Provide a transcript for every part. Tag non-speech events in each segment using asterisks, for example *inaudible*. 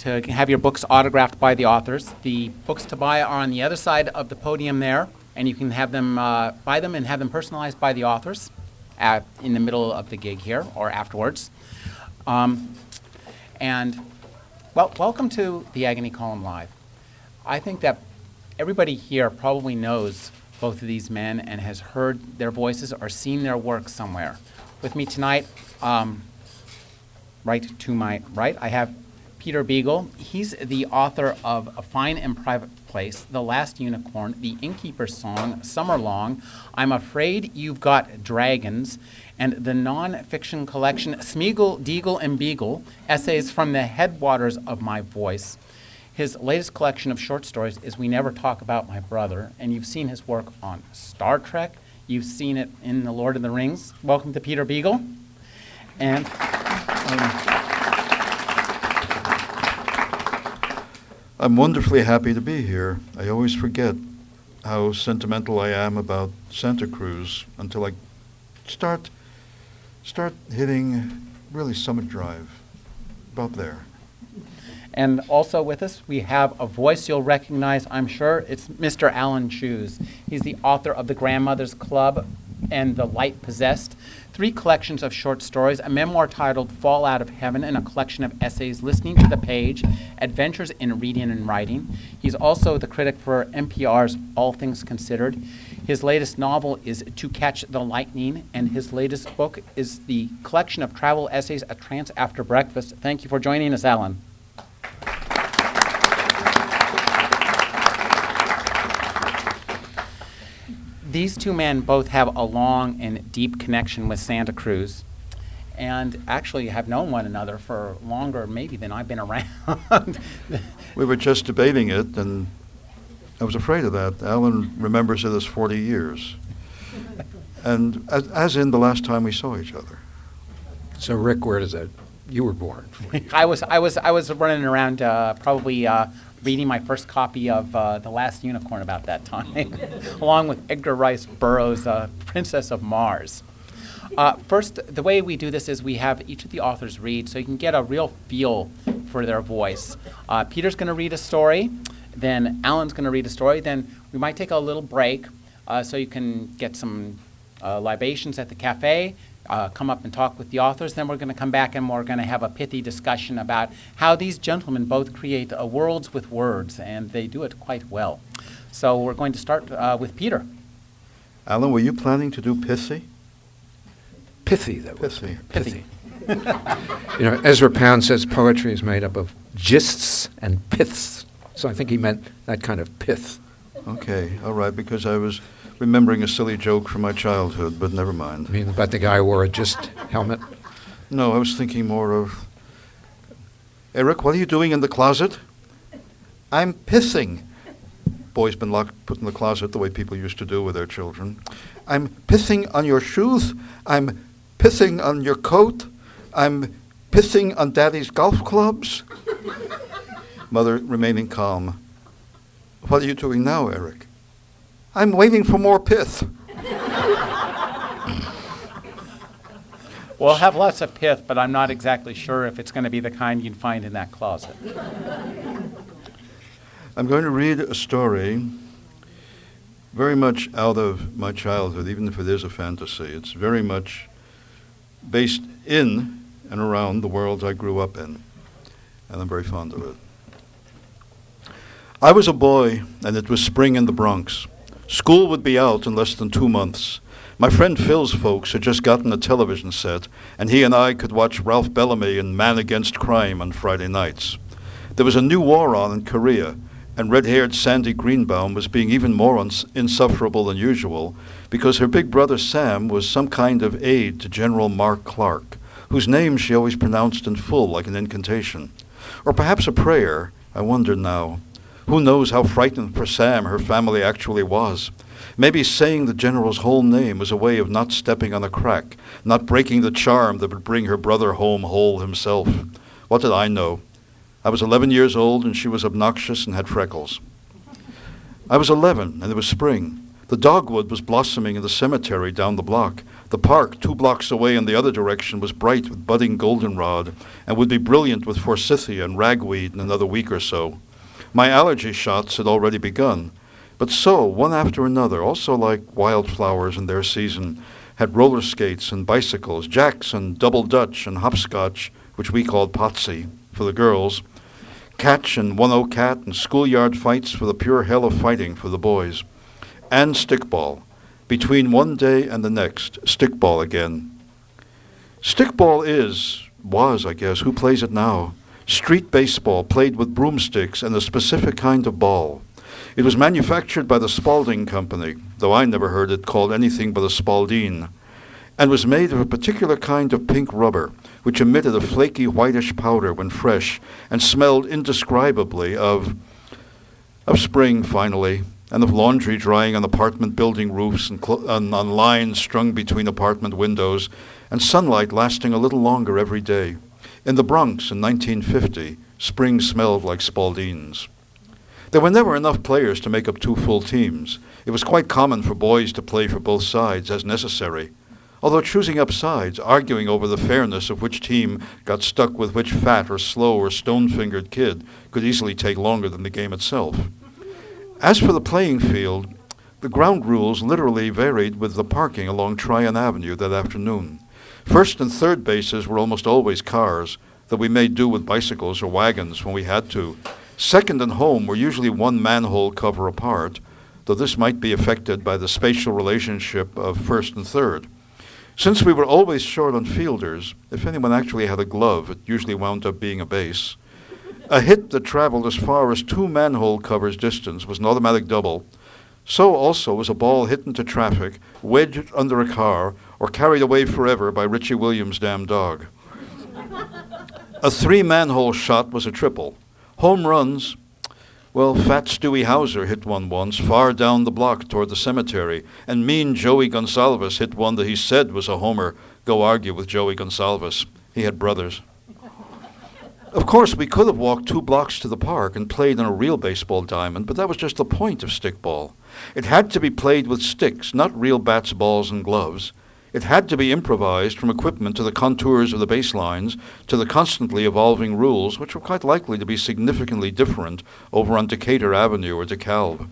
to have your books autographed by the authors. The books to buy are on the other side of the podium there, and you can have them uh, buy them and have them personalized by the authors at, in the middle of the gig here or afterwards. Um, and well, welcome to the Agony Column Live. I think that everybody here probably knows both of these men and has heard their voices or seen their work somewhere. With me tonight, um, right to my right, I have Peter Beagle. He's the author of A Fine and Private Place, The Last Unicorn, The Innkeeper's Song, Summerlong, I'm Afraid You've Got Dragons, and the non-fiction collection Smeagol, Deagol, and Beagle, Essays from the Headwaters of My Voice. His latest collection of short stories is We Never Talk About My Brother, and you've seen his work on Star Trek. You've seen it in The Lord of the Rings. Welcome to Peter Beagle. And um, I'm wonderfully happy to be here. I always forget how sentimental I am about Santa Cruz until I start start hitting really Summit Drive, about there. And also with us, we have a voice you'll recognize, I'm sure. It's Mr. Alan Cheuse. He's the author of The Grandmother's Club and The Light Possessed three collections of short stories, a memoir titled Fall Out of Heaven, and a collection of essays, Listening to the Page, Adventures in Reading and Writing. He's also the critic for NPR's All Things Considered. His latest novel is To Catch the Lightning, and his latest book is the collection of travel essays, A Trance After Breakfast. Thank you for joining us, Alan. These two men both have a long and deep connection with Santa Cruz and actually have known one another for longer maybe than I've been *laughs* around. we were just debating it, and I was afraid of that. Alan remembers it as 40 years, and as, as in the last time we saw each other. So, Rick, where does that? You were born. I was, I was, I was running around uh, probably uh, reading my first copy of uh, The Last Unicorn about that time, *laughs* along with Edgar Rice Burroughs' uh, Princess of Mars. Uh, first, the way we do this is we have each of the authors read so you can get a real feel for their voice. Uh, Peter's going to read a story, then Alan's going to read a story, then we might take a little break uh, so you can get some uh, libations at the cafe, uh, come up and talk with the authors. Then we're going to come back and we're going to have a pithy discussion about how these gentlemen both create uh, worlds with words, and they do it quite well. So we're going to start uh, with Peter. Alan, were you planning to do pithy? Pithy, that pithy. Pithy. you know, Ezra Pound says poetry is made up of gists and piths. So I think he meant that kind of pith. Okay, all right, because I was remembering a silly joke from my childhood, but never mind. You mean about the guy who wore a just helmet? No, I was thinking more of. Eric, what are you doing in the closet? I'm pissing. Boy's been locked, put in the closet the way people used to do with their children. I'm pissing on your shoes. I'm pissing on your coat. I'm pissing on daddy's golf clubs. Mother remaining calm. What are you doing now, Eric? I'm waiting for more pith. We'll have lots of pith, but I'm not exactly sure if it's going to be the kind you'd find in that closet. I'm going to read a story very much out of my childhood, even if it is a fantasy. It's very much based in and around the world I grew up in, and I'm very fond of it. I was a boy, and it was spring in the Bronx. School would be out in less than two months. My friend Phil's folks had just gotten a television set, and he and I could watch Ralph Bellamy in Man Against Crime on Friday nights. There was a new war on in Korea, and red haired Sandy Greenbaum was being even more uns- insufferable than usual because her big brother Sam was some kind of aide to General Mark Clark, whose name she always pronounced in full like an incantation. Or perhaps a prayer, I wonder now. Who knows how frightened for Sam her family actually was? Maybe saying the general's whole name was a way of not stepping on a crack, not breaking the charm that would bring her brother home whole himself. What did I know? I was 11 years old and she was obnoxious and had freckles. I was 11 and it was spring. The dogwood was blossoming in the cemetery down the block. The park, two blocks away in the other direction, was bright with budding goldenrod and would be brilliant with forsythia and ragweed in another week or so. My allergy shots had already begun, but so, one after another, also like wildflowers in their season, had roller skates and bicycles, jacks and double dutch and hopscotch, which we called potsy, for the girls, catch and one-o cat and schoolyard fights for the pure hell of fighting for the boys, and stickball. Between one day and the next, stickball again. Stickball is, was, I guess, who plays it now? Street baseball played with broomsticks and a specific kind of ball. It was manufactured by the Spalding Company, though I never heard it called anything but a Spalding, and was made of a particular kind of pink rubber, which emitted a flaky whitish powder when fresh and smelled indescribably of of spring finally and of laundry drying on apartment building roofs and, cl- and on lines strung between apartment windows and sunlight lasting a little longer every day. In the Bronx in 1950, spring smelled like Spalding's. There were never enough players to make up two full teams. It was quite common for boys to play for both sides as necessary. Although choosing up sides, arguing over the fairness of which team got stuck with which fat or slow or stone fingered kid could easily take longer than the game itself. As for the playing field, the ground rules literally varied with the parking along Tryon Avenue that afternoon. First and third bases were almost always cars, though we made do with bicycles or wagons when we had to, Second and home were usually one manhole cover apart, though this might be affected by the spatial relationship of first and third. Since we were always short on fielders, if anyone actually had a glove, it usually wound up being a base. A hit that traveled as far as two manhole covers distance was an automatic double. So also was a ball hit into traffic, wedged under a car, or carried away forever by Richie Williams' damn dog. a three manhole shot was a triple. Home runs. Well, Fat Stewie Hauser hit one once far down the block toward the cemetery, and mean Joey Gonsalves hit one that he said was a homer. Go argue with Joey Gonsalves. He had brothers. Of course, we could have walked two blocks to the park and played on a real baseball diamond, but that was just the point of stickball. It had to be played with sticks, not real bats, balls, and gloves. It had to be improvised from equipment to the contours of the baselines to the constantly evolving rules, which were quite likely to be significantly different over on Decatur Avenue or DeKalb.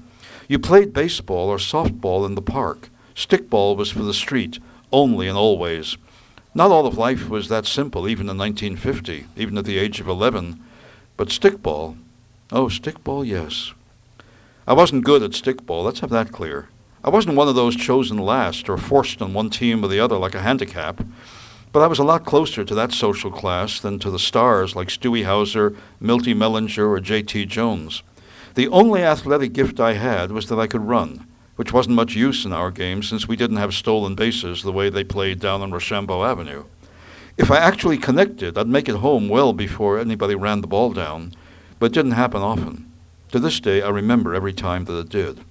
You played baseball or softball in the park. Stickball was for the street, only and always. Not all of life was that simple, even in 1950, even at the age of 11. But stickball, oh, stickball, yes. I wasn't good at stickball, let's have that clear. I wasn't one of those chosen last or forced on one team or the other like a handicap, but I was a lot closer to that social class than to the stars like Stewie Hauser, Milty Mellinger, or J.T. Jones. The only athletic gift I had was that I could run, which wasn't much use in our game since we didn't have stolen bases the way they played down on Rochambeau Avenue. If I actually connected, I'd make it home well before anybody ran the ball down, but it didn't happen often. To this day, I remember every time that it did.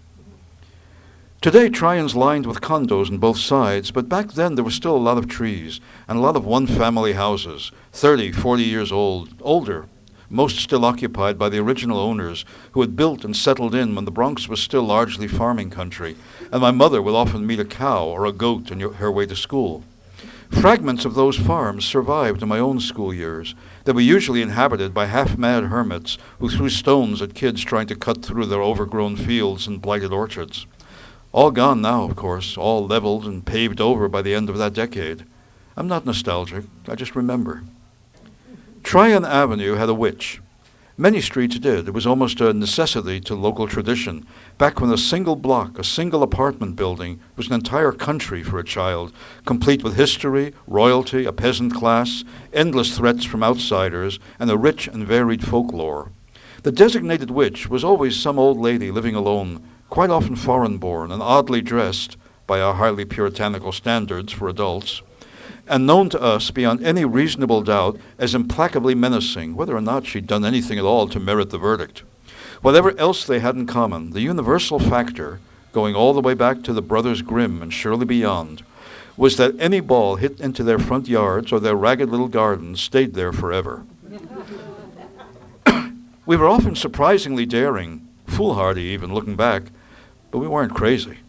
Today, Tryon's lined with condos on both sides, but back then there were still a lot of trees and a lot of one family houses, 30, 40 years old, older, most still occupied by the original owners who had built and settled in when the Bronx was still largely farming country, and my mother would often meet a cow or a goat on her way to school. Fragments of those farms survived in my own school years. They were usually inhabited by half mad hermits who threw stones at kids trying to cut through their overgrown fields and blighted orchards. All gone now, of course, all leveled and paved over by the end of that decade. I'm not nostalgic, I just remember. Tryon Avenue had a witch. Many streets did. It was almost a necessity to local tradition. Back when a single block, a single apartment building, was an entire country for a child, complete with history, royalty, a peasant class, endless threats from outsiders, and a rich and varied folklore. The designated witch was always some old lady living alone, quite often foreign born and oddly dressed by our highly puritanical standards for adults, and known to us beyond any reasonable doubt as implacably menacing, whether or not she'd done anything at all to merit the verdict. Whatever else they had in common, the universal factor, going all the way back to the Brothers Grimm and surely beyond, was that any ball hit into their front yards or their ragged little gardens stayed there forever. *coughs* we were often surprisingly daring, foolhardy even looking back, but we weren't crazy.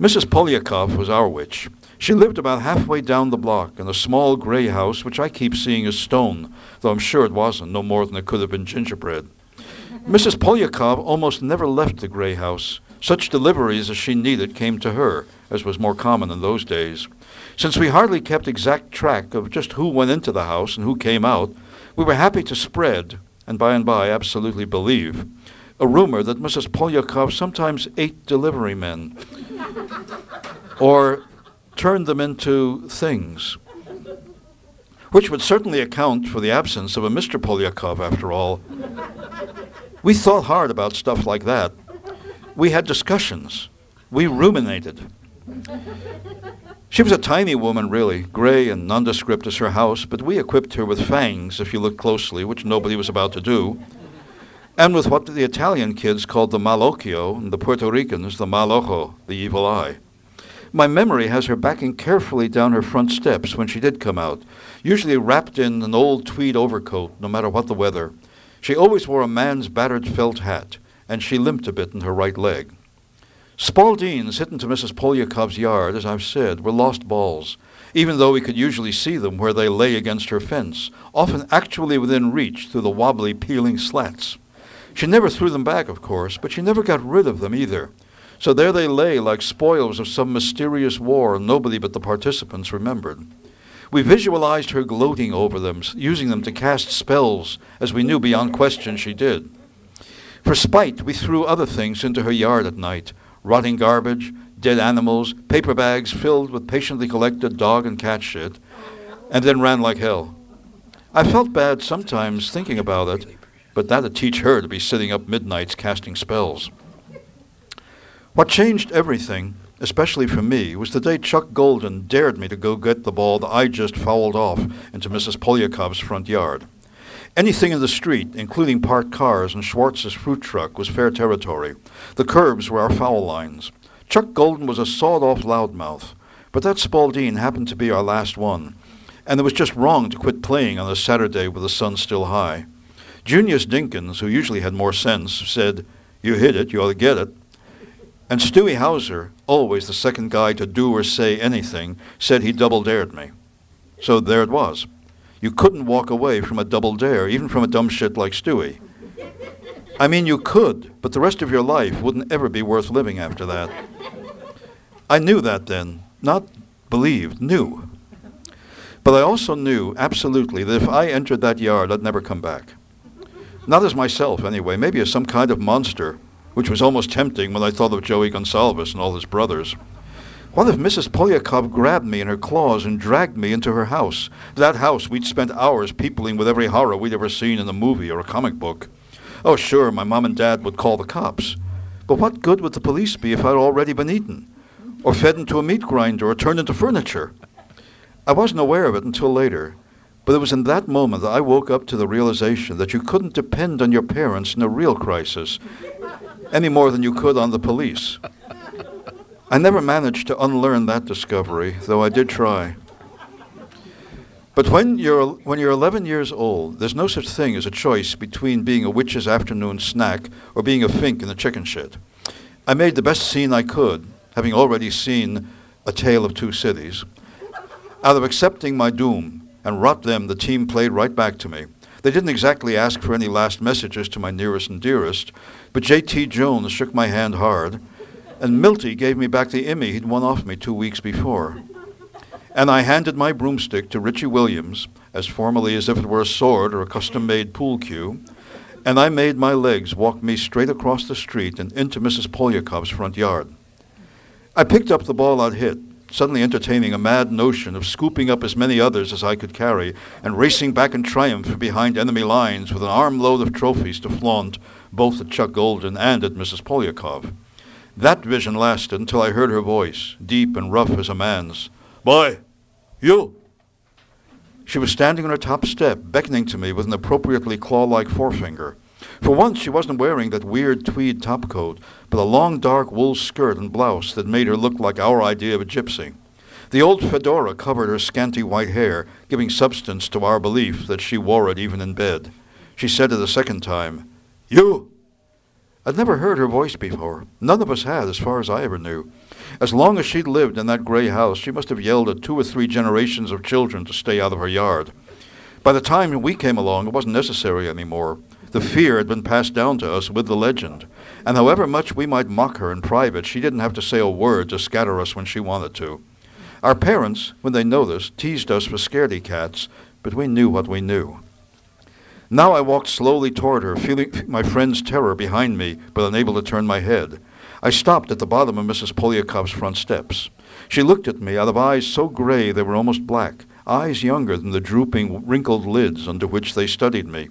Mrs. Polyakov was our witch. She lived about halfway down the block in a small gray house, which I keep seeing as stone, though I'm sure it wasn't, no more than it could have been gingerbread. Mrs. Polyakov almost never left the gray house. Such deliveries as she needed came to her, as was more common in those days. Since we hardly kept exact track of just who went into the house and who came out, we were happy to spread, and by and by absolutely believe, a rumor that Mrs. Polyakov sometimes ate delivery men or turned them into things, which would certainly account for the absence of a Mr. Polyakov, after all. We thought hard about stuff like that. We had discussions. We ruminated. She was a tiny woman, really, gray and nondescript as her house, but we equipped her with fangs, if you look closely, which nobody was about to do, and with what the Italian kids called the malocchio, and the Puerto Ricans the mal ojo, the evil eye. My memory has her backing carefully down her front steps when she did come out, usually wrapped in an old tweed overcoat, no matter what the weather. She always wore a man's battered felt hat, and she limped a bit in her right leg. Spaldings hidden to Mrs. Polyakov's yard, as I've said, were lost balls, even though we could usually see them where they lay against her fence, often actually within reach through the wobbly, peeling slats. She never threw them back, of course, but she never got rid of them either. So there they lay like spoils of some mysterious war nobody but the participants remembered. We visualized her gloating over them, using them to cast spells, as we knew beyond question she did. For spite, we threw other things into her yard at night rotting garbage, dead animals, paper bags filled with patiently collected dog and cat shit, and then ran like hell. I felt bad sometimes thinking about it, but that'd teach her to be sitting up midnights casting spells. What changed everything, especially for me, was the day Chuck Golden dared me to go get the ball that I just fouled off into Mrs. Polyakov's front yard. Anything in the street, including parked cars and Schwartz's fruit truck, was fair territory. The curbs were our foul lines. Chuck Golden was a sawed-off loudmouth, but that Spalding happened to be our last one, and it was just wrong to quit playing on a Saturday with the sun still high. Junius Dinkins, who usually had more sense, said, You hit it, you ought to get it. And Stewie Hauser, always the second guy to do or say anything, said he double dared me. So there it was. You couldn't walk away from a double dare, even from a dumb shit like Stewie. I mean, you could, but the rest of your life wouldn't ever be worth living after that. I knew that then, not believed, knew. But I also knew absolutely that if I entered that yard, I'd never come back. Not as myself, anyway, maybe as some kind of monster which was almost tempting when I thought of Joey Gonsalves and all his brothers. What if Mrs. Polyakov grabbed me in her claws and dragged me into her house? That house we'd spent hours peopling with every horror we'd ever seen in a movie or a comic book. Oh, sure, my mom and dad would call the cops. But what good would the police be if I'd already been eaten? Or fed into a meat grinder or turned into furniture? I wasn't aware of it until later. But it was in that moment that I woke up to the realization that you couldn't depend on your parents in a real crisis any more than you could on the police. I never managed to unlearn that discovery, though I did try. But when you're, when you're 11 years old, there's no such thing as a choice between being a witch's afternoon snack or being a fink in the chicken shit. I made the best scene I could, having already seen A Tale of Two Cities. Out of accepting my doom, and rot them, the team played right back to me. They didn't exactly ask for any last messages to my nearest and dearest, but J.T. Jones shook my hand hard, and Milty gave me back the Emmy he'd won off me two weeks before. And I handed my broomstick to Richie Williams, as formally as if it were a sword or a custom made pool cue, and I made my legs walk me straight across the street and into Mrs. Polyakov's front yard. I picked up the ball I'd hit, suddenly entertaining a mad notion of scooping up as many others as I could carry and racing back in triumph behind enemy lines with an armload of trophies to flaunt both at Chuck Golden and at Mrs. Polyakov. That vision lasted until I heard her voice, deep and rough as a man's. Boy, you! She was standing on her top step, beckoning to me with an appropriately claw like forefinger. For once, she wasn't wearing that weird tweed topcoat, but a long dark wool skirt and blouse that made her look like our idea of a gypsy. The old fedora covered her scanty white hair, giving substance to our belief that she wore it even in bed. She said it a second time, You! I'd never heard her voice before. None of us had, as far as I ever knew. As long as she'd lived in that gray house, she must have yelled at two or three generations of children to stay out of her yard. By the time we came along, it wasn't necessary anymore. The fear had been passed down to us with the legend. And however much we might mock her in private, she didn't have to say a word to scatter us when she wanted to. Our parents, when they noticed, teased us for scaredy cats, but we knew what we knew. Now I walked slowly toward her, feeling my friend's terror behind me, but unable to turn my head. I stopped at the bottom of Mrs. Polyakov's front steps. She looked at me out of eyes so gray they were almost black, eyes younger than the drooping, wrinkled lids under which they studied me.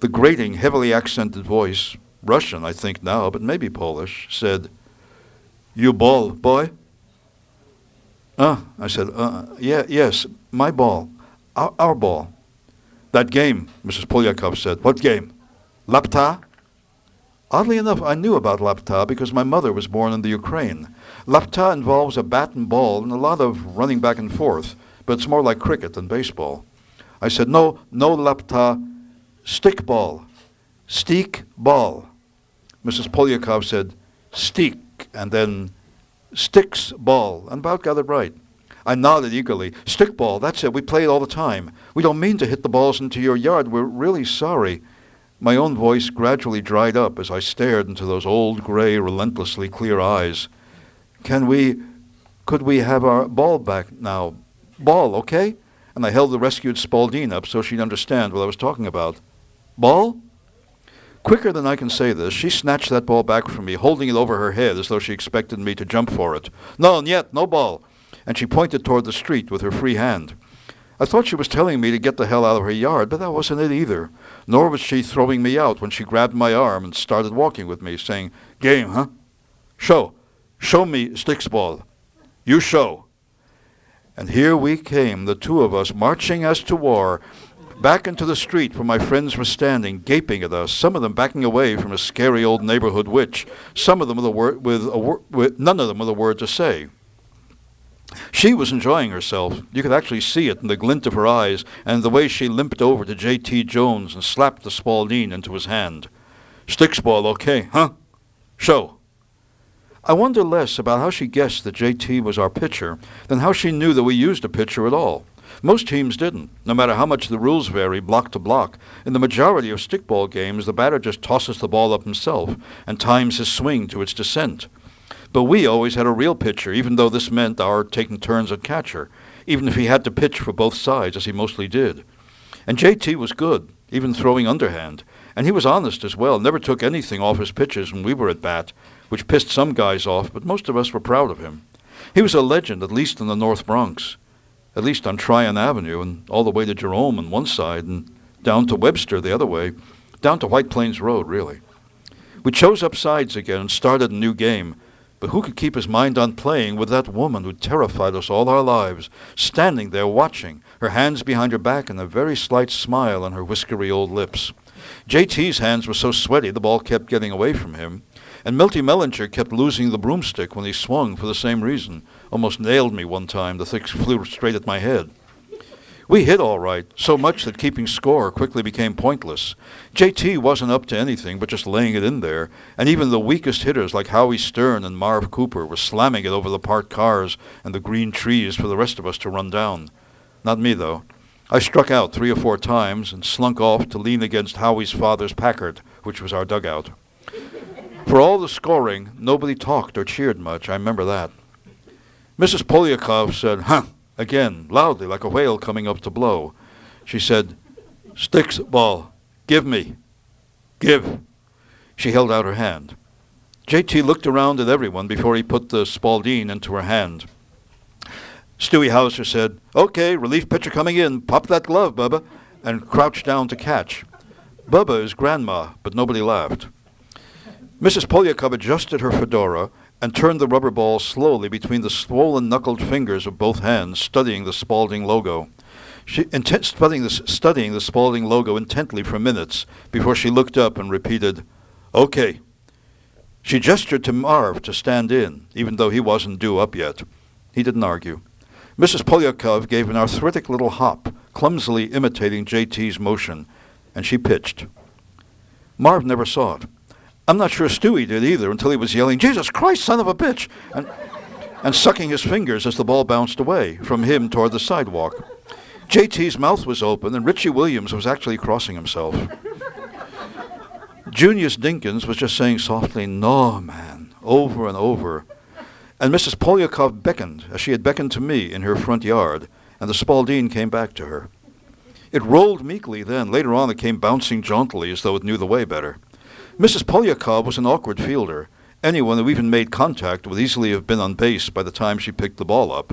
The grating, heavily accented voice, Russian, I think now, but maybe Polish, said, You ball, boy? Ah, I said, uh, yeah, yes, my ball, our, our ball. That game, Mrs. Polyakov said. What game? Lapta? Oddly enough, I knew about Lapta because my mother was born in the Ukraine. Lapta involves a bat and ball and a lot of running back and forth, but it's more like cricket than baseball. I said, no, no Lapta, stick ball, steak ball. Mrs. Polyakov said, steak, and then sticks ball, and about got it right. I nodded eagerly. Stick ball, that's it. We play it all the time. We don't mean to hit the balls into your yard. We're really sorry. My own voice gradually dried up as I stared into those old, gray, relentlessly clear eyes. Can we, could we have our ball back now? Ball, okay? And I held the rescued Spalding up so she'd understand what I was talking about. Ball? Quicker than I can say this, she snatched that ball back from me, holding it over her head as though she expected me to jump for it. No, yet, no ball and she pointed toward the street with her free hand. I thought she was telling me to get the hell out of her yard, but that wasn't it either. Nor was she throwing me out when she grabbed my arm and started walking with me, saying, Game, huh? Show. Show me sticks ball. You show. And here we came, the two of us, marching as to war, back into the street where my friends were standing, gaping at us, some of them backing away from a scary old neighborhood witch, some of them with, a with, a wor- with none of them with a word to say. She was enjoying herself. You could actually see it in the glint of her eyes and the way she limped over to J.T. Jones and slapped the Spalding into his hand. Sticks ball, okay, huh? Show. I wonder less about how she guessed that J.T. was our pitcher than how she knew that we used a pitcher at all. Most teams didn't, no matter how much the rules vary block to block. In the majority of stickball games, the batter just tosses the ball up himself and times his swing to its descent. But we always had a real pitcher, even though this meant our taking turns at catcher, even if he had to pitch for both sides, as he mostly did. And JT was good, even throwing underhand. And he was honest as well, never took anything off his pitches when we were at bat, which pissed some guys off, but most of us were proud of him. He was a legend, at least in the North Bronx, at least on Tryon Avenue, and all the way to Jerome on one side, and down to Webster the other way, down to White Plains Road, really. We chose up sides again and started a new game, but who could keep his mind on playing with that woman who terrified us all our lives, standing there watching, her hands behind her back and a very slight smile on her whiskery old lips? JT's hands were so sweaty the ball kept getting away from him, and Milty Mellinger kept losing the broomstick when he swung for the same reason. Almost nailed me one time. The thing *laughs* flew straight at my head. We hit all right, so much that keeping score quickly became pointless. JT wasn't up to anything but just laying it in there, and even the weakest hitters like Howie Stern and Marv Cooper were slamming it over the parked cars and the green trees for the rest of us to run down. Not me, though. I struck out three or four times and slunk off to lean against Howie's father's Packard, which was our dugout. For all the scoring, nobody talked or cheered much. I remember that. Mrs. Polyakov said, Huh, again, loudly, like a whale coming up to blow. She said, Sticks, ball, give me. Give. She held out her hand. JT looked around at everyone before he put the Spalding into her hand. Stewie Hauser said, Okay, relief pitcher coming in. Pop that glove, Bubba, and crouched down to catch. Bubba is grandma, but nobody laughed. Mrs. Polyakov adjusted her fedora and turned the rubber ball slowly between the swollen knuckled fingers of both hands, studying the Spalding logo. She intent, studying, the, studying the Spalding logo intently for minutes before she looked up and repeated, Okay. She gestured to Marv to stand in, even though he wasn't due up yet. He didn't argue. Mrs. Polyakov gave an arthritic little hop, clumsily imitating JT's motion, and she pitched. Marv never saw it. I'm not sure Stewie did either until he was yelling, Jesus Christ, son of a bitch! And, and sucking his fingers as the ball bounced away from him toward the sidewalk. JT's mouth was open, and Richie Williams was actually crossing himself. Junius Dinkins was just saying softly, No, man, over and over. And Mrs. Polyakov beckoned, as she had beckoned to me in her front yard, and the Spalding came back to her. It rolled meekly then. Later on, it came bouncing jauntily as though it knew the way better. Mrs. Polyakov was an awkward fielder. Anyone who even made contact would easily have been on base by the time she picked the ball up.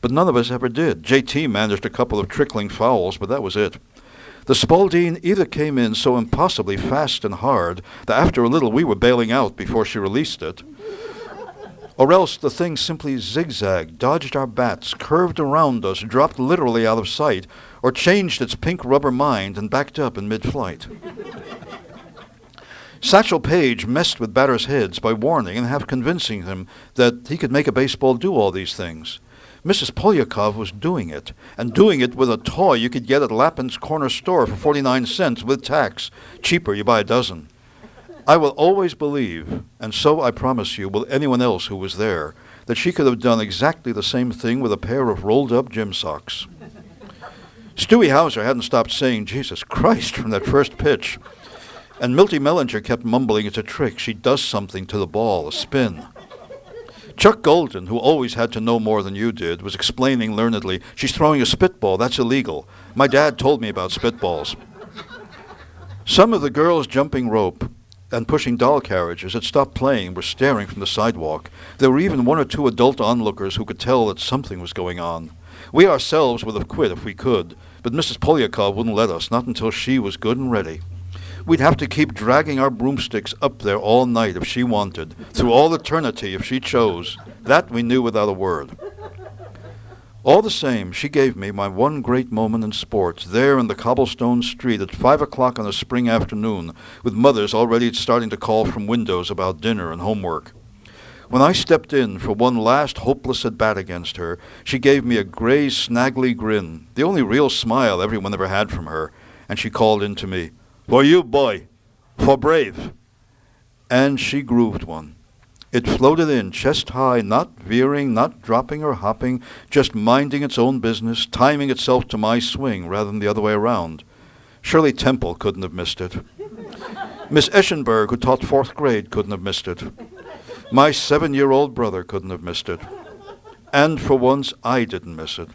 But none of us ever did. JT managed a couple of trickling fouls, but that was it. The Spalding either came in so impossibly fast and hard that after a little we were bailing out before she released it, or else the thing simply zigzagged, dodged our bats, curved around us, dropped literally out of sight, or changed its pink rubber mind and backed up in mid flight. Satchel Paige messed with batters' heads by warning and half convincing them that he could make a baseball do all these things. Mrs. Polyakov was doing it, and doing it with a toy you could get at Lappin's corner store for 49 cents with tax. Cheaper, you buy a dozen. I will always believe, and so I promise you, will anyone else who was there, that she could have done exactly the same thing with a pair of rolled up gym socks. Stewie Hauser hadn't stopped saying Jesus Christ from that first pitch. And Milty Mellinger kept mumbling it's a trick. She does something to the ball, a spin. Chuck Golden, who always had to know more than you did, was explaining learnedly, She's throwing a spitball. That's illegal. My dad told me about spitballs. Some of the girls jumping rope and pushing doll carriages had stopped playing were staring from the sidewalk. There were even one or two adult onlookers who could tell that something was going on. We ourselves would have quit if we could, but Mrs. Polyakov wouldn't let us, not until she was good and ready. We'd have to keep dragging our broomsticks up there all night if she wanted, through all eternity if she chose. That we knew without a word. All the same, she gave me my one great moment in sports, there in the cobblestone street at five o'clock on a spring afternoon, with mothers already starting to call from windows about dinner and homework. When I stepped in for one last hopeless at bat against her, she gave me a gray, snaggly grin, the only real smile everyone ever had from her, and she called in to me, for you, boy. For brave. And she grooved one. It floated in chest high, not veering, not dropping or hopping, just minding its own business, timing itself to my swing rather than the other way around. Shirley Temple couldn't have missed it. Miss Eschenberg, who taught fourth grade, couldn't have missed it. My seven year old brother couldn't have missed it. And for once, I didn't miss it.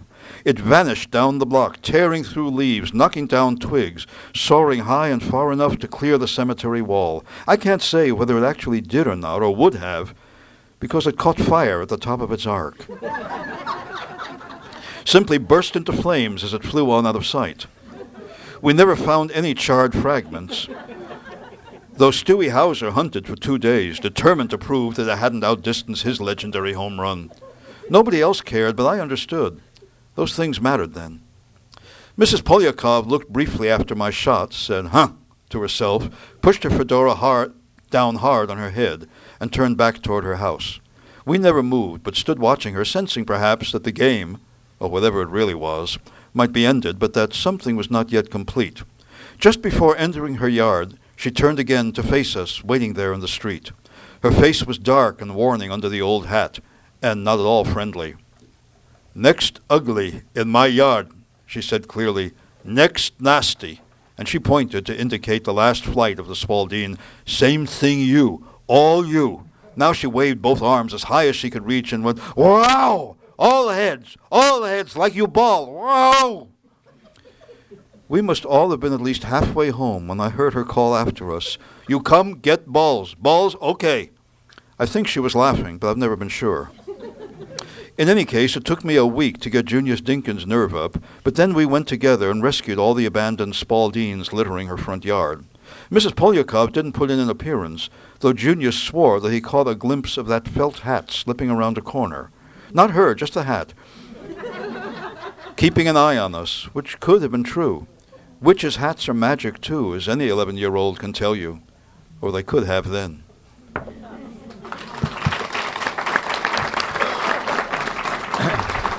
It vanished down the block, tearing through leaves, knocking down twigs, soaring high and far enough to clear the cemetery wall. I can't say whether it actually did or not, or would have, because it caught fire at the top of its arc. Simply burst into flames as it flew on out of sight. We never found any charred fragments. Though Stewie Hauser hunted for two days, determined to prove that it hadn't outdistanced his legendary home run. Nobody else cared, but I understood. Those things mattered then. Mrs. Polyakov looked briefly after my shots, said, huh, to herself, pushed her fedora hard, down hard on her head, and turned back toward her house. We never moved, but stood watching her, sensing perhaps that the game, or whatever it really was, might be ended, but that something was not yet complete. Just before entering her yard, she turned again to face us, waiting there in the street. Her face was dark and warning under the old hat, and not at all friendly. Next ugly in my yard, she said clearly. Next nasty. And she pointed to indicate the last flight of the Spalding. Same thing you. All you. Now she waved both arms as high as she could reach and went, Wow! All heads! All heads like you ball! Wow! We must all have been at least halfway home when I heard her call after us. You come get balls. Balls? Okay. I think she was laughing, but I've never been sure. In any case, it took me a week to get Junius Dinkins' nerve up, but then we went together and rescued all the abandoned Spaldings littering her front yard. Mrs. Polyakov didn't put in an appearance, though Junius swore that he caught a glimpse of that felt hat slipping around a corner. Not her, just the hat. *laughs* keeping an eye on us, which could have been true. Witches' hats are magic too, as any 11 year old can tell you, or they could have then.